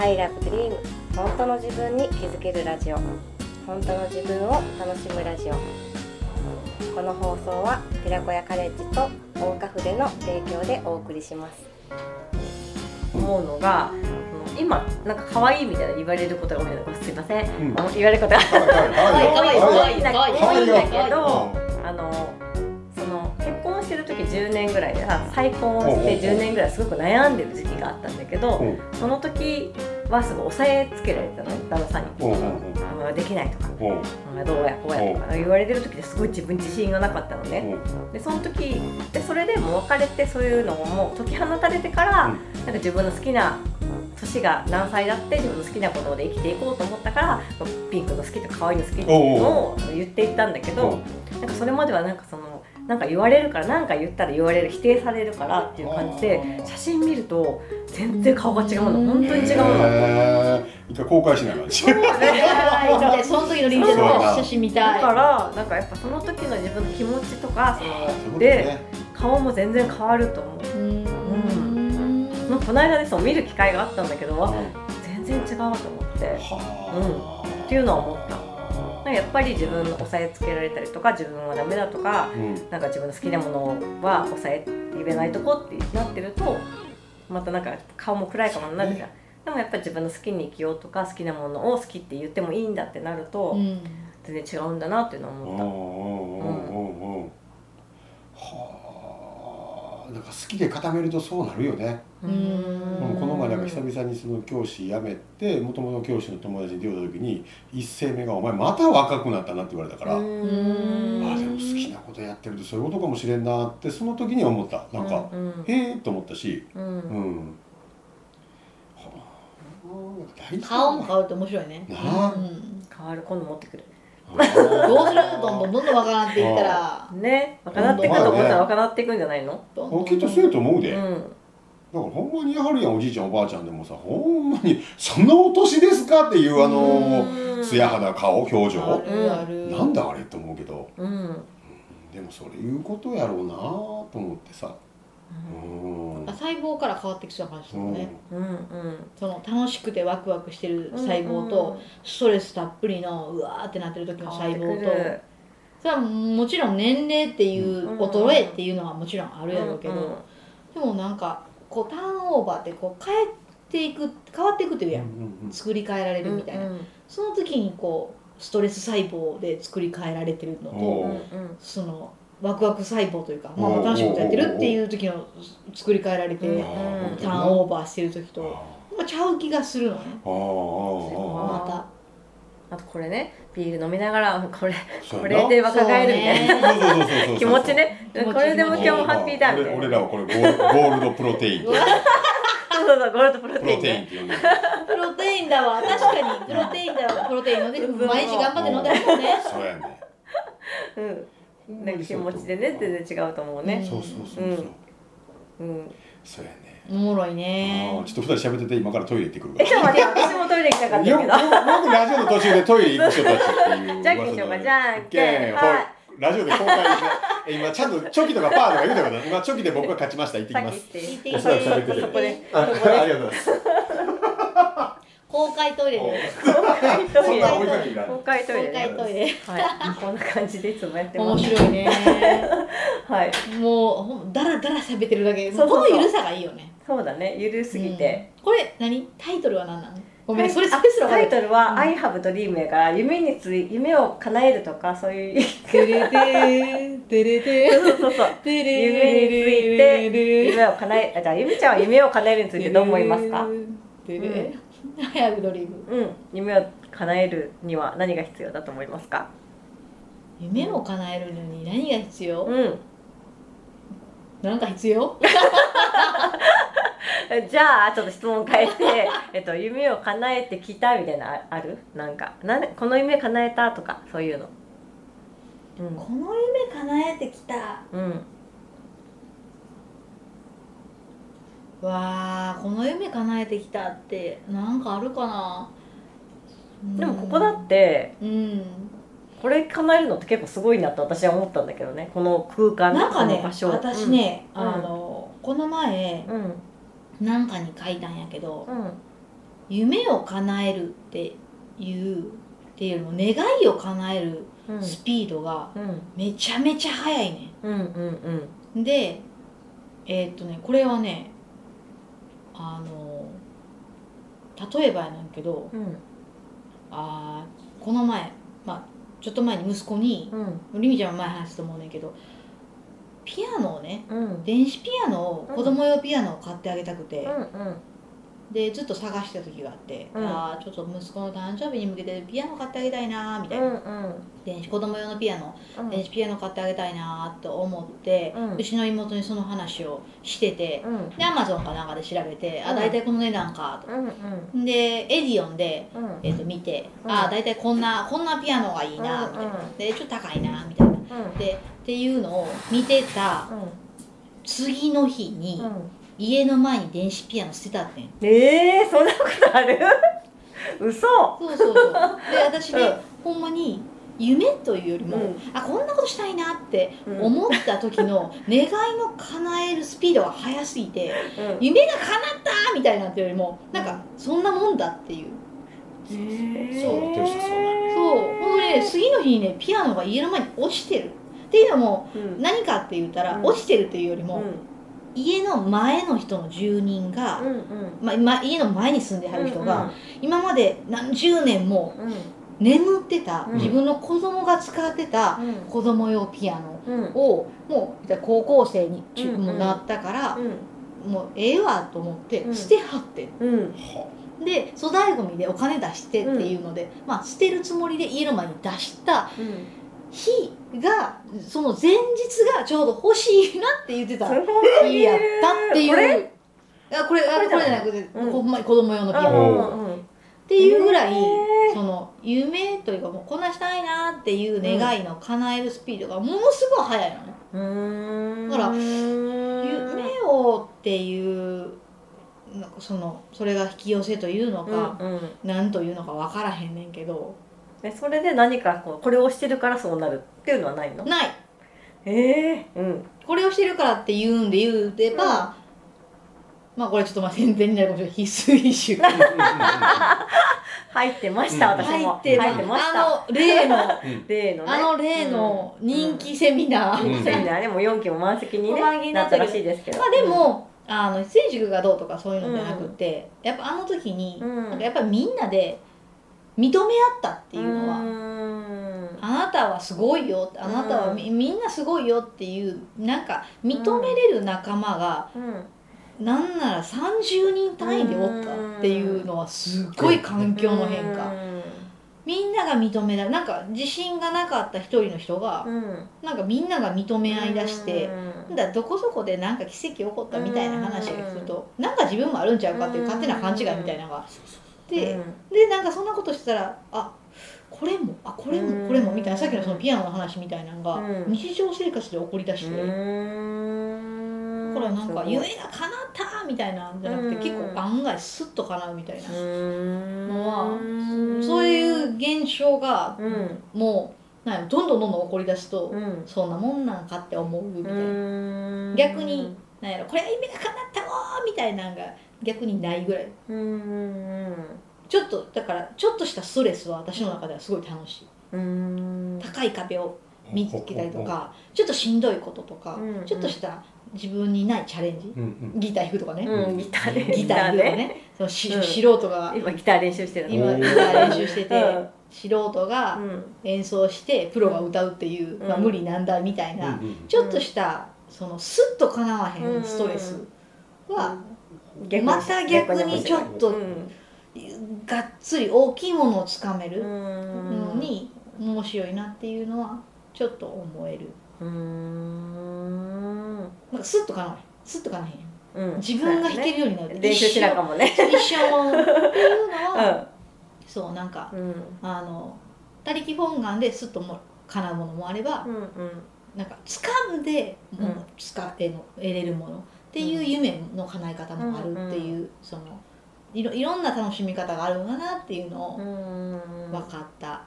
I love dream 本当の自分に気づけるラジオ。本当の自分を楽しむラジオ。この放送は寺子屋カレッジと大岡筆の提供でお送りします。思うのが、その今なんか可愛いみたいな言われることが多いの。すいません、うん。あの言われることがかわいい。かわいい。かわい。い。多い。んだかわい。い。多い。んだけかどあのその結婚してる時10年ぐらい。であ再婚をして10年ぐらい。すごく悩んでる時期があったんだけどうんその時はすごい押さえつけられてたのね旦那さんに。うんできないとか。う。んどうやこうやとか。言われてる時ですごい自分自信がなかったのね。でその時でそれでもう別れてそういうのをもう解き放たれてから、なんか自分の好きな年が何歳だって自分の好きなことで生きていこうと思ったからピンクの好きとか可愛いの好きっていうのを言っていったんだけど、なんかそれまではなんかそのなんか言われるからなんか言ったら言われる否定されるからっていう感じで写真見ると全然顔が違うの。本当に違うの。一回公開しない感その時のリンちゃんの写真見たい。だからなんかやっぱその時の自分の気持ちとかそのでね。顔も全然変わると思う。うーん。この間でそう見る機会があったんだけど、全然違うと思って。はあ。っていうのは思ったやっぱり自分の押さえつけられたりとか自分はダメだとかうん。なんか自分の好きなものは抑え言えないとこってなってるとまたなんか顔も暗いかもなるじゃん。でもやっぱり自分の好きに生きようとか好きなものを好きって言ってもいいんだってなると、うん。全然違うんだなっていうのは思った、なんか好きで固めるとそうなるよね。うん。うんこの前なんか久々にその教師辞めてもともと教師の友達に出会った時に一声目が「お前また若くなったな」って言われたから、あうん。あでも好きなことやってるとそういうことかもしれんなってその時に思った。なんか、うん。へえと思ったしうん。うん、はあ大事だ顔も変わると面白いね。なあ。うん。変わる。今度持ってくる どうする？どんどんどんどんわからんっていったら。ね若なっていくと思ったら若なっていくんじゃないの？きっとそうやと思うで、だからうんほんまにやはりやんおじいちゃんおばあちゃんでもさほんまに「そんなお年ですか?」っていうあのうん。艶肌顔表あ情るある。なんだあれ？って思うけど。うん。でもそれいうことやろうなと思ってさ。うん細胞から変わってきそうな感じするね、うん。うん。その楽しくてワクワクしてる細胞と、ストレスたっぷりのうわーってなってる時の細胞と。それはもちろん年齢っていう衰えっていうのはもちろんあるやろうけど、でもなんかこうターンオーバーってこう変えていく変わっていくっていうやん、うん作り変えられるみたいな、その時にこうストレス細胞で作り変えられてるのおとうそのワクワク細胞というか、まあ、おう楽しいことやってるっていう時の作り変えられて、うんターンオーバーしてる時と、まあ、ちゃう気がするのね。また。あとこれねビール飲みながら これこれで若返るみたいな。気持ちね。これでも今日もハッピーだみたいな。俺俺らはこれゴールゴールドプロテイン。そうそうそうゴールドプロテインっテインねて呼んでる。プロテインだわ。確かに。プロテインだわ。プロテイン飲んで毎日頑張って飲んでるもんね。そうやねうんなんか気持ちでね全然違うと思うね。そうそうそうそう。うん。そうやね。おもろいあねーちょっと二人喋ってて今からトイレ行ってくるかえちょっと待って私もトイレ行きたかったけど。よくよくラジオの途中でトイレ行く人たちっていう じゃんけんしようかじゃんけん。ほいはい。ラジオで公開してえ今ちゃんとチョキとかパーとか言うたから今チョキで僕が勝ちました。行ってきます。行って。おそらく喋っててそこで。あありがとうございます公開トイレで公開トイレ。公開トイレ。公開ねトイレ。はい。こんな感じでいつもやってます。面白いね。はい。もうほんダラダラ喋ってるだけ。そうこのゆるさがいいよね。そうだね。ゆるすぎて。うん。これ何？タイトルは何なの？ごめんそれタイトルは「うん。I have dream」やから夢につい夢を叶えるとかそういう。テレテー。テレテー。そうそうそう夢について夢を叶えあじゃあゆみちゃんは夢を叶えるについてどう思いますか？テレ 早くドリーム。うん。夢を叶えるには何が必要だと思いますか？夢を叶えるのに何が必要？うん。なんか必要？じゃあちょっと質問変えて、えっと、夢を叶えてきたみたいなあある？なんか。なんでこの夢叶えたとかそういうの。うん。この夢叶えてきた。うんわあこの夢叶えてきたってなんかあるかな。でもここだってうん。これ叶えるのって結構すごいなと私は思ったんだけどね。この空間なんかねこの場所。私ね、うん。あのこの前うん。うんなんかに書いたんやけどうん。夢を叶えるっていうっていうのも願いを叶えるうん。スピードがうん。めちゃめちゃ速いねうんうんうんん。でえーっとねこれはねあの例えばやなんけどうん。あーこの前まあちょっと前に息子にうん。りみちゃんも前話したと思うねんけどピアノをねうん。電子ピアノをうん。子供用ピアノを買ってあげたくて、うんでずっと探してた時があって、うん。ああちょっと息子の誕生日に向けてピアノ買ってあげたいなーみたいうんな、電子子供用のピアノ。うん。電子ピアノ買ってあげたいなーと思って、ううんちの妹にその話をしててうん。でアマゾンかなんかで調べて、うん。あ大体この値段かと。うんうん。でエディオンで、うん。えー、と見て、うん。ああ大体こんなこんなピアノがいいなみたいな、うん。うんでちょっと高いなみたいな。うん。でっていうのを見てた次の日に、うん家の前に電子ピアノ捨てたってん。えー、そんなことある？嘘。そうそうそう。で私ね、うん。ほんまに夢というよりも、うん。あこんなことしたいなってうん。思った時の願いの叶えるスピードが速すぎてうん。夢が叶ったみたいなっていうよりもなんかそんなもんだっていう。そう。そう。なるそう。ほんとね次の日にねピアノが家の前に落ちてる。っていうのもうん。何かって言ったら、うん。落ちてるっていうよりも、うん家の前の人の住人が、うんまあま、家の前に住んではる人が、うん今まで何十年もうん。眠ってた、うん。自分の子供が使ってたうん。子供用ピアノうん。をもう高校生にうんうん。もなったから、うん。もうええわと思ってうん。捨てはってん、で粗大ごみでお金出してっていうので、まあ捨てるつもりで家の前に出した日がその前日がちょうど欲しいなって言ってた。日やったっていう。これ？あこれあこれじゃなくて、うん。ほんまに子供用のピアうノ、っていうぐらい、その夢というかもうこんなしたいなっていう願いの叶えるスピードがものすごい速いのね、だから夢夢をっていうなんかそのそれが引き寄せというのか、うんうん。なんというのか分からへんねんけどえそれで何かこうこれをしてるからそうなるっていうのはないの？ない。ええうん。これをしてるからって言うんで言うてば、まあこれちょっとまあ宣伝になるかもしれない必須一種入ってましたうん。私も。入って入ってました。あの例のうん 例のね。あの例の人気セミナー、うん。セミナーねもう4期も満席に、ね、満席にななったらしいですけど。まあでも、あの成塾がどうとかそういうのじゃなくて、やっぱあの時に、うん。なんかやっぱりみんなで認め合ったっていうのは、はあなたはすごいよあなたはみ,、みんなすごいよっていうなんか認めれる仲間が、うん。なんなら30人単位でおったっていうのはすっごい環境の変化、みんなが認められなんか自信がなかった一人の人が、うん。なんかみんなが認め合いだして、なんだどこそこでなんか奇跡起こったみたいな話がすると、なんか自分もあるんちゃうかっていう勝手な勘違いみたいなのが、で、でなんかそんなことしてたらあこれもあこれうん。もこれもみたいな。さっきのそのピアノの話みたいなのがうん。日常生活で起こりだして、だからなんか夢が叶ったみたいなんじゃなくて、うん。結構案外スッと叶うみたいな、のはそういう現象がうん。もうなんどんどんどんどん起こりだすと、うん。そんなもんなんかって思うみたいな。うん。逆になんやろこれは夢が叶ったわーみたいなのが逆にないぐらい。うんちょっとだからちょっとしたストレスは私の中ではすごい楽しい。うん。高い壁を見つけたりとかちょっとしんどいこととか、うんちょっとした自分にないチャレンジ、うんうん。ギター弾くとかね、うんギターね。ギター弾くとかね。そのし、うん。素人が。今ギター練習してるの。今ギター練習してて、うん。素人がうん。演奏してプロが歌うっていう、うん。まあ、無理難題みたいな、うんちょっとしたそのスッとかなわへんストレスは、また逆にちょっとうん。がっつり大きいものをつかめるうん。のに面白いなっていうのはちょっと思える。うん。なんかスッとかなわへんスッとかなへんうん。自分が弾けるようになる、練習しなかもね。一生っていうのは、うそうなんかんうん。あの他力本願ですっとも叶うものもあれば、うんうん。なんか掴んでもう使えの得れるものっていう夢の叶え方もあるっていう、そのいろいろんな楽しみ方があるんだなっていうのをうん分かった。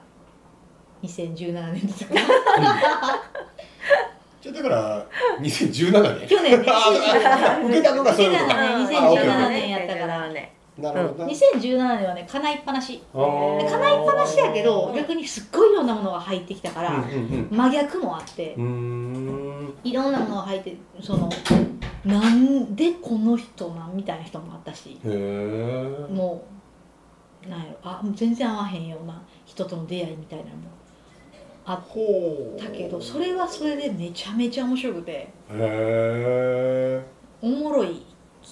2017年だったか。なじゃあだから2017年。去年ね。あ受けたのがそういうことか。2017年あオッケーオッケー。2017年やったからね。なるほど。な2017年はね叶いっぱなし。あー。で叶いっぱなしやけど逆にすっごいいろんなものが入ってきたから、うんうん真逆もあって。うんうーん。いろんなものが入ってそのなんでこの人なんみたいな人もあったしもうなんやろあ全然合わへんような人との出会いみたいなのもあったけどそれはそれでめちゃめちゃ面白くておもろい引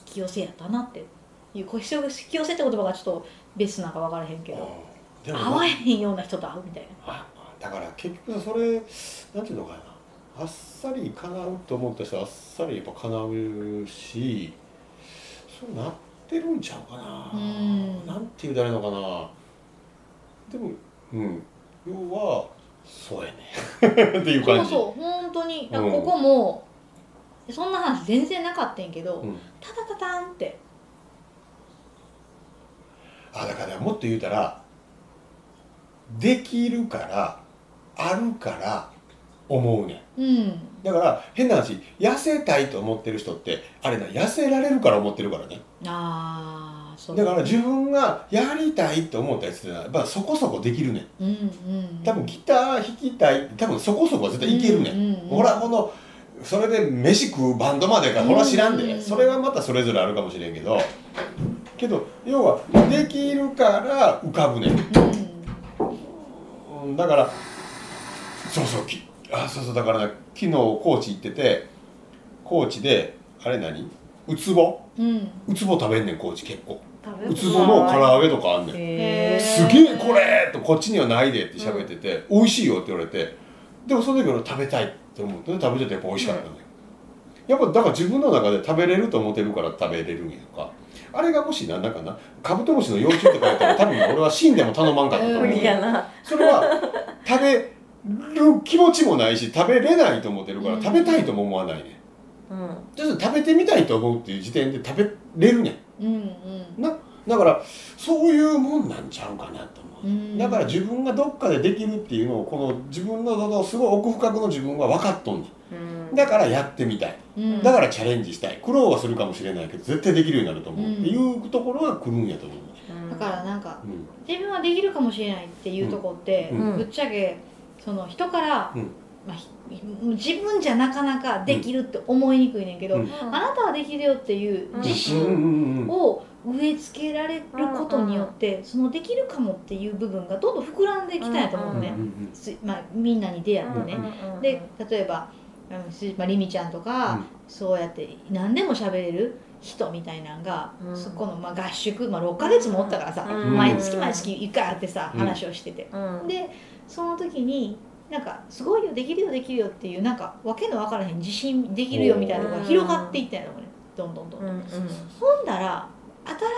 き寄せやったなっていう引き寄せって言葉がちょっとベスなんか分からへんけど合わへんような人と会うみたいな。あだから結局それなんていうのかなあっさり叶うと思った人はあっさりやっぱ叶うしそうなってるんちゃうかな。うん。なんて言うたらいいのかな。でもうん。要はそうやね。っていうそう感じ。そう本当に。うん。ここもそんな話全然なかったんやけど、うん。タタタタンって。あだからもっと言うたらできるからあるから思うねん。うん。だから変な話痩せたいと思ってる人ってあれな痩せられるから思ってるからね。ああそう。だから自分がやりたいと思ったやつってのはやっぱそこそこできるねん。うんうん。多分ギター弾きたい多分そこそこは絶対いけるねん、うんうんうん。ほらこのそれで飯食うバンドまでかほら知らんで、うんうん。それはまたそれぞれあるかもしれんけど。けど要はできるから浮かぶねん。うんだからそうそうきあそうそうだからね昨日高知行ってて高知であれ何？ウツボ？うん。うんウツボ食べんねん高知結構。ウツボの唐揚げとかあんねん。すげえこれとこっちにはないでって喋ってて、美味しいよって言われてでもその時俺食べたいって思って食べててやっぱ美味しかったのよ、やっぱだから自分の中で食べれると思ってるから食べれるんやんか。あれがもしなんだかなカブトムシの幼虫って書いたら多分俺は死んでも頼まんかったと思う、無理やな。それは食べる気持ちもないし食べれないと思ってるから、うん。食べたいとも思わないねうん。ちょっと食べてみたいと思うっていう時点で食べれるねん。うんうん。なだからそういうもんなんちゃうかなと思う、うん。だから自分がどっかでできるっていうのをこの自分ののすごい奥深くの自分は分かっとんねうん。んだからやってみたい。うん。だからチャレンジしたい。苦労はするかもしれないけど絶対できるようになると思う、うん。っていうところが来るんやと思う、うん。だからなんかうん。自分はできるかもしれないっていうとこって、うん。ぶっちゃけその人から、うん。まあ、ひ自分じゃなかなかできるって思いにくいねんけど、うん。あなたはできるよっていう自うん。信を植え付けられることによって、そのできるかもっていう部分がどんどん膨らんできたんやと思うね、まあ、みんなに出会ってね、で例えばまあ、りみちゃんとか、うん。そうやって何でも喋れる人みたいなんが、うん。そこの、まあ、合宿、まあ、6ヶ月もおったからさ、うん。毎月毎月一回会ってさ、うん。話をしてて。うん。でその時になんかすごいよできるよできるよっていうなんかわけのわからへん自信できるよみたいなのが広がっていったんやろね。どんどんどんどん、うんうん。ほんだら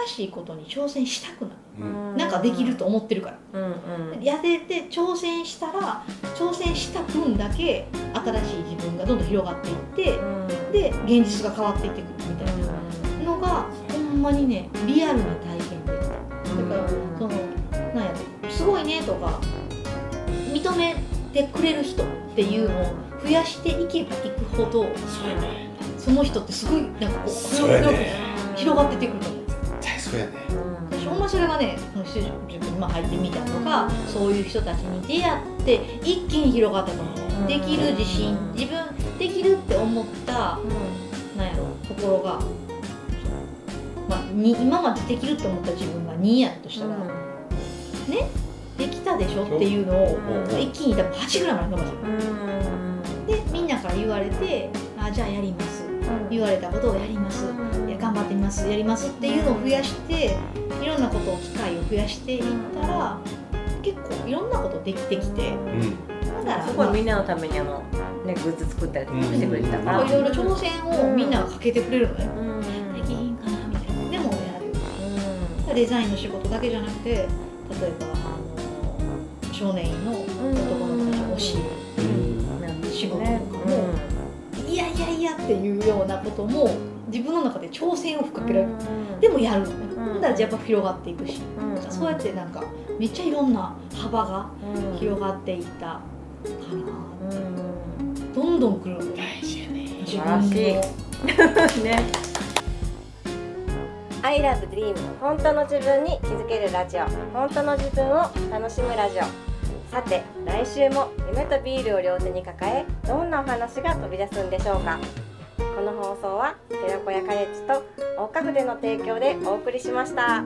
新しいことに挑戦したくなる、うん。なんかできると思ってるから。うんうん。やれて挑戦したら挑戦した分だけ新しい自分がどんどん広がっていってうん。で現実が変わっていってくるみたいな。のがほんまにねリアルに体験で。だからそのなんやろすごいねとか認めてくれる人っていうのを増やしていけばいくほどその人ってすごいなんかこうね。広がっててくると思う絶対そうやね。私ほんまそれがね今入ってみたとかそういう人たちに出会って一気に広がったと思う。できる自信自分できるって思ったなんやろところが、まあ、に今までできるって思った自分が2やとしたら、できたでしょっていうのをうん。一気に多分8ぐらいまで伸ばすでみんなから言われてあじゃあやります。言われたことをやります。いや頑張ってみます。やりますっていうのを増やしていろんなことを機会を増やしていったら結構いろんなことできてきてうん。だからすごいみんなのためにあのねグッズ作ったりとかしてくれてた。からいろいろ挑戦をみんながかけてくれるのね、うん。デザインの仕事だけじゃなくて例えば少年院の男の子たちを教える仕事とかも、いやいやいやっていうようなことも自分の中で挑戦を吹っかけられる、でもやるのね、うん。だからやっぱ広がっていくし、うんそうやってなんかめっちゃいろんな幅が広がっていったかな、どんどん来るの大事やね自分の ね。I love dream 本当の自分に気づけるラジオ。本当の自分を楽しむラジオさて来週も夢とビールを両手に抱えどんなお話が飛び出すんでしょうか？この放送は寺子屋カレッジと大家具での提供でお送りしました。